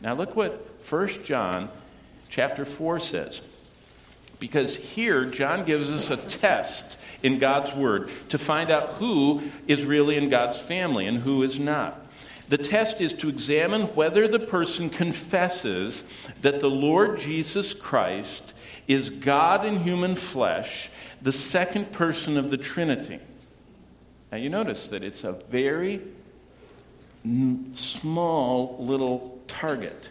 Now look what 1 John chapter 4 says. Because here, John gives us a test in God's Word to find out who is really in God's family and who is not. The test is to examine whether the person confesses that the Lord Jesus Christ is God in human flesh, the second person of the Trinity. Now, you notice that it's a very small little target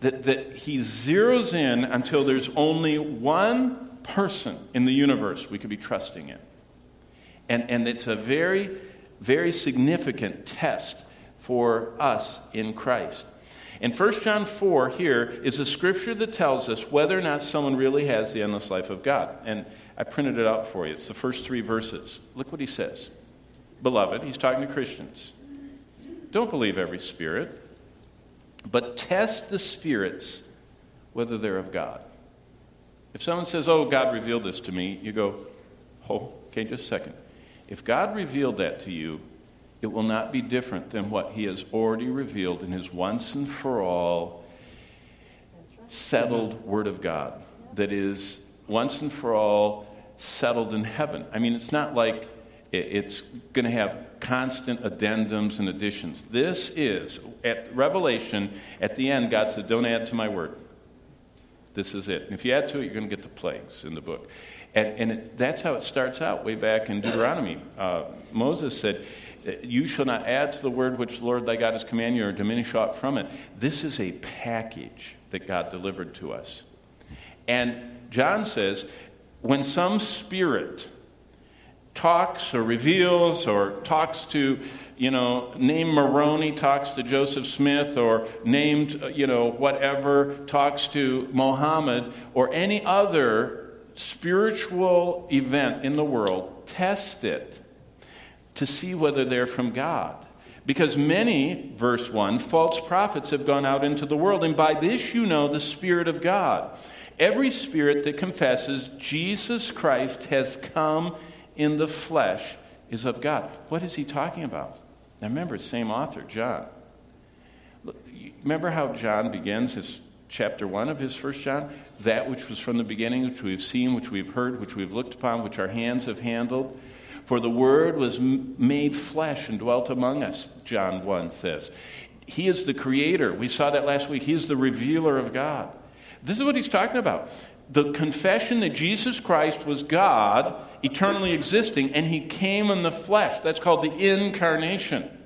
that, that he zeroes in until there's only one person in the universe we could be trusting in. And, and it's a very, very significant test for us in Christ. In 1 John 4, here is a scripture that tells us whether or not someone really has the endless life of God. And I printed it out for you. It's the first three verses. Look what he says. Beloved, he's talking to Christians. Don't believe every spirit but test the spirits whether they're of God. If someone says, Oh, God revealed this to me, you go, Oh, okay, just a second. If God revealed that to you, it will not be different than what He has already revealed in His once and for all settled Word of God that is once and for all settled in heaven. I mean, it's not like it's going to have constant addendums and additions. This is, at Revelation, at the end, God said, Don't add to my word. This is it. And if you add to it, you're going to get the plagues in the book. And, and it, that's how it starts out way back in Deuteronomy. Uh, Moses said, You shall not add to the word which the Lord thy God has commanded you or diminish aught from it. This is a package that God delivered to us. And John says, When some spirit, talks or reveals or talks to, you know, named Moroni talks to Joseph Smith or named, uh, you know, whatever talks to Mohammed or any other spiritual event in the world, test it to see whether they're from God. Because many, verse 1, false prophets have gone out into the world, and by this you know the Spirit of God. Every spirit that confesses Jesus Christ has come in the flesh is of God. What is he talking about? Now remember, same author, John. Remember how John begins his chapter 1 of his first John? That which was from the beginning, which we've seen, which we've heard, which we've looked upon, which our hands have handled. For the Word was made flesh and dwelt among us, John 1 says. He is the creator. We saw that last week. He is the revealer of God. This is what he's talking about the confession that Jesus Christ was God, eternally existing, and he came in the flesh. That's called the incarnation.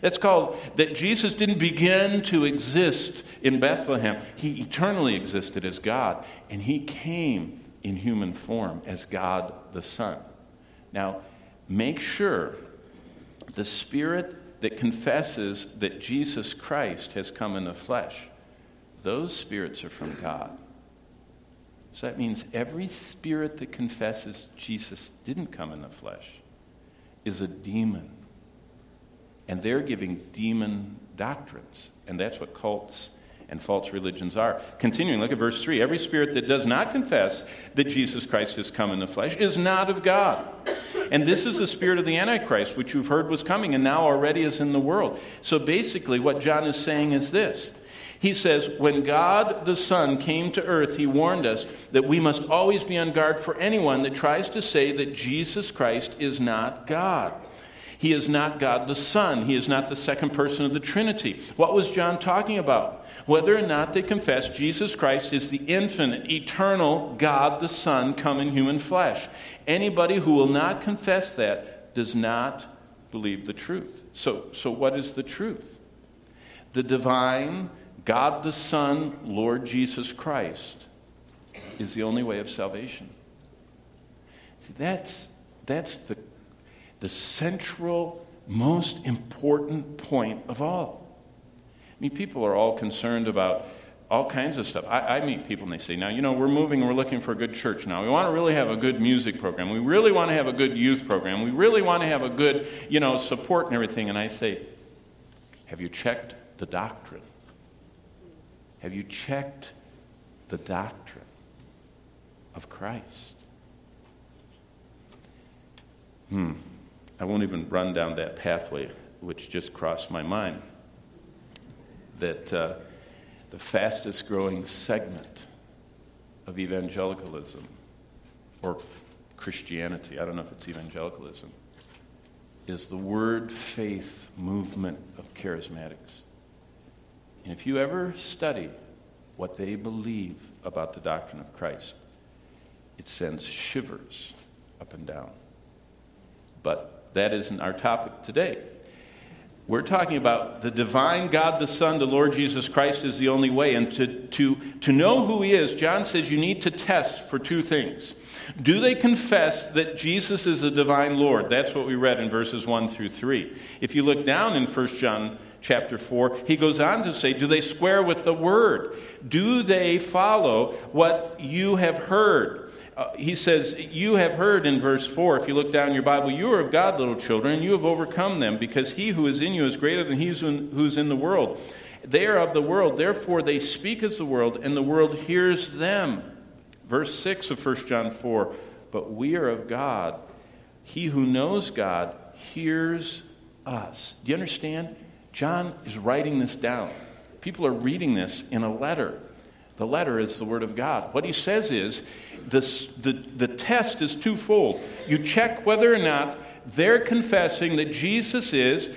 That's called that Jesus didn't begin to exist in Bethlehem. He eternally existed as God, and he came in human form as God the Son. Now, make sure the spirit that confesses that Jesus Christ has come in the flesh, those spirits are from God. So that means every spirit that confesses Jesus didn't come in the flesh is a demon. And they're giving demon doctrines. And that's what cults and false religions are. Continuing, look at verse 3. Every spirit that does not confess that Jesus Christ has come in the flesh is not of God. And this is the spirit of the Antichrist, which you've heard was coming and now already is in the world. So basically, what John is saying is this he says, When God the Son came to earth, he warned us that we must always be on guard for anyone that tries to say that Jesus Christ is not God. He is not God the Son. He is not the second person of the Trinity. What was John talking about? Whether or not they confess Jesus Christ is the infinite, eternal God the Son come in human flesh. Anybody who will not confess that does not believe the truth. So, so what is the truth? The divine, God the Son, Lord Jesus Christ, is the only way of salvation. See, that's, that's the, the central, most important point of all. I mean, people are all concerned about all kinds of stuff. I, I, meet people and they say, now, you know, we're moving, we're looking for a good church now. We want to really have a good music program. We really want to have a good youth program. We really want to have a good, you know, support and everything. And I say, have you checked the doctrine? Have you checked the doctrine of Christ? Hmm. I won't even run down that pathway which just crossed my mind. That uh, the fastest growing segment of evangelicalism or Christianity, I don't know if it's evangelicalism, is the word faith movement of charismatics. And if you ever study what they believe about the doctrine of Christ, it sends shivers up and down. But that isn't our topic today. We're talking about the divine God the Son, the Lord Jesus Christ, is the only way. And to, to, to know who He is, John says you need to test for two things. Do they confess that Jesus is the divine Lord? That's what we read in verses 1 through 3. If you look down in 1 John chapter 4, he goes on to say, Do they square with the Word? Do they follow what you have heard? uh, he says, You have heard in verse 4, if you look down your Bible, you are of God, little children, and you have overcome them, because he who is in you is greater than he who's in the world. They are of the world, therefore they speak as the world, and the world hears them. Verse 6 of 1 John 4 But we are of God. He who knows God hears us. Do you understand? John is writing this down. People are reading this in a letter. The letter is the Word of God. What he says is this, the, the test is twofold. You check whether or not they're confessing that Jesus is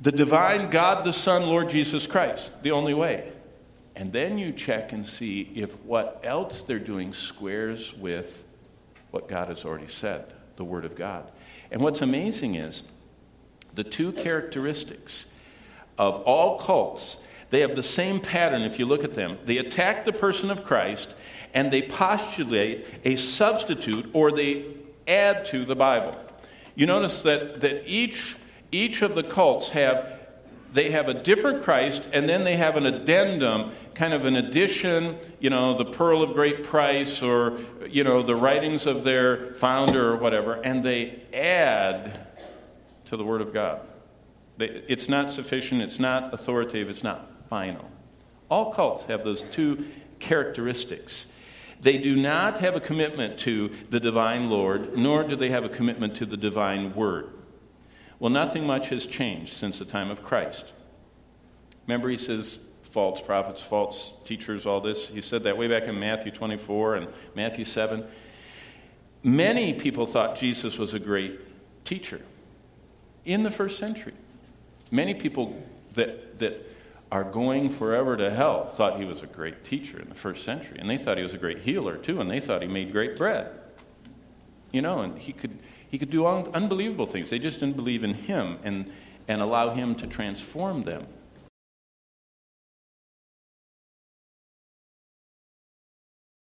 the divine God the Son, Lord Jesus Christ, the only way. And then you check and see if what else they're doing squares with what God has already said, the Word of God. And what's amazing is the two characteristics of all cults they have the same pattern if you look at them. They attack the person of Christ and they postulate a substitute or they add to the Bible. You notice that, that each, each of the cults have they have a different Christ, and then they have an addendum, kind of an addition, you know, the pearl of great price, or, you know, the writings of their founder or whatever, and they add to the Word of God. It's not sufficient, it's not authoritative, it's not final. All cults have those two characteristics. They do not have a commitment to the divine Lord, nor do they have a commitment to the divine Word. Well, nothing much has changed since the time of Christ. Remember, he says false prophets, false teachers, all this. He said that way back in Matthew 24 and Matthew 7. Many people thought Jesus was a great teacher in the first century. Many people that, that are going forever to hell thought he was a great teacher in the first century. And they thought he was a great healer, too, and they thought he made great bread. You know, and he could, he could do unbelievable things. They just didn't believe in him and, and allow him to transform them.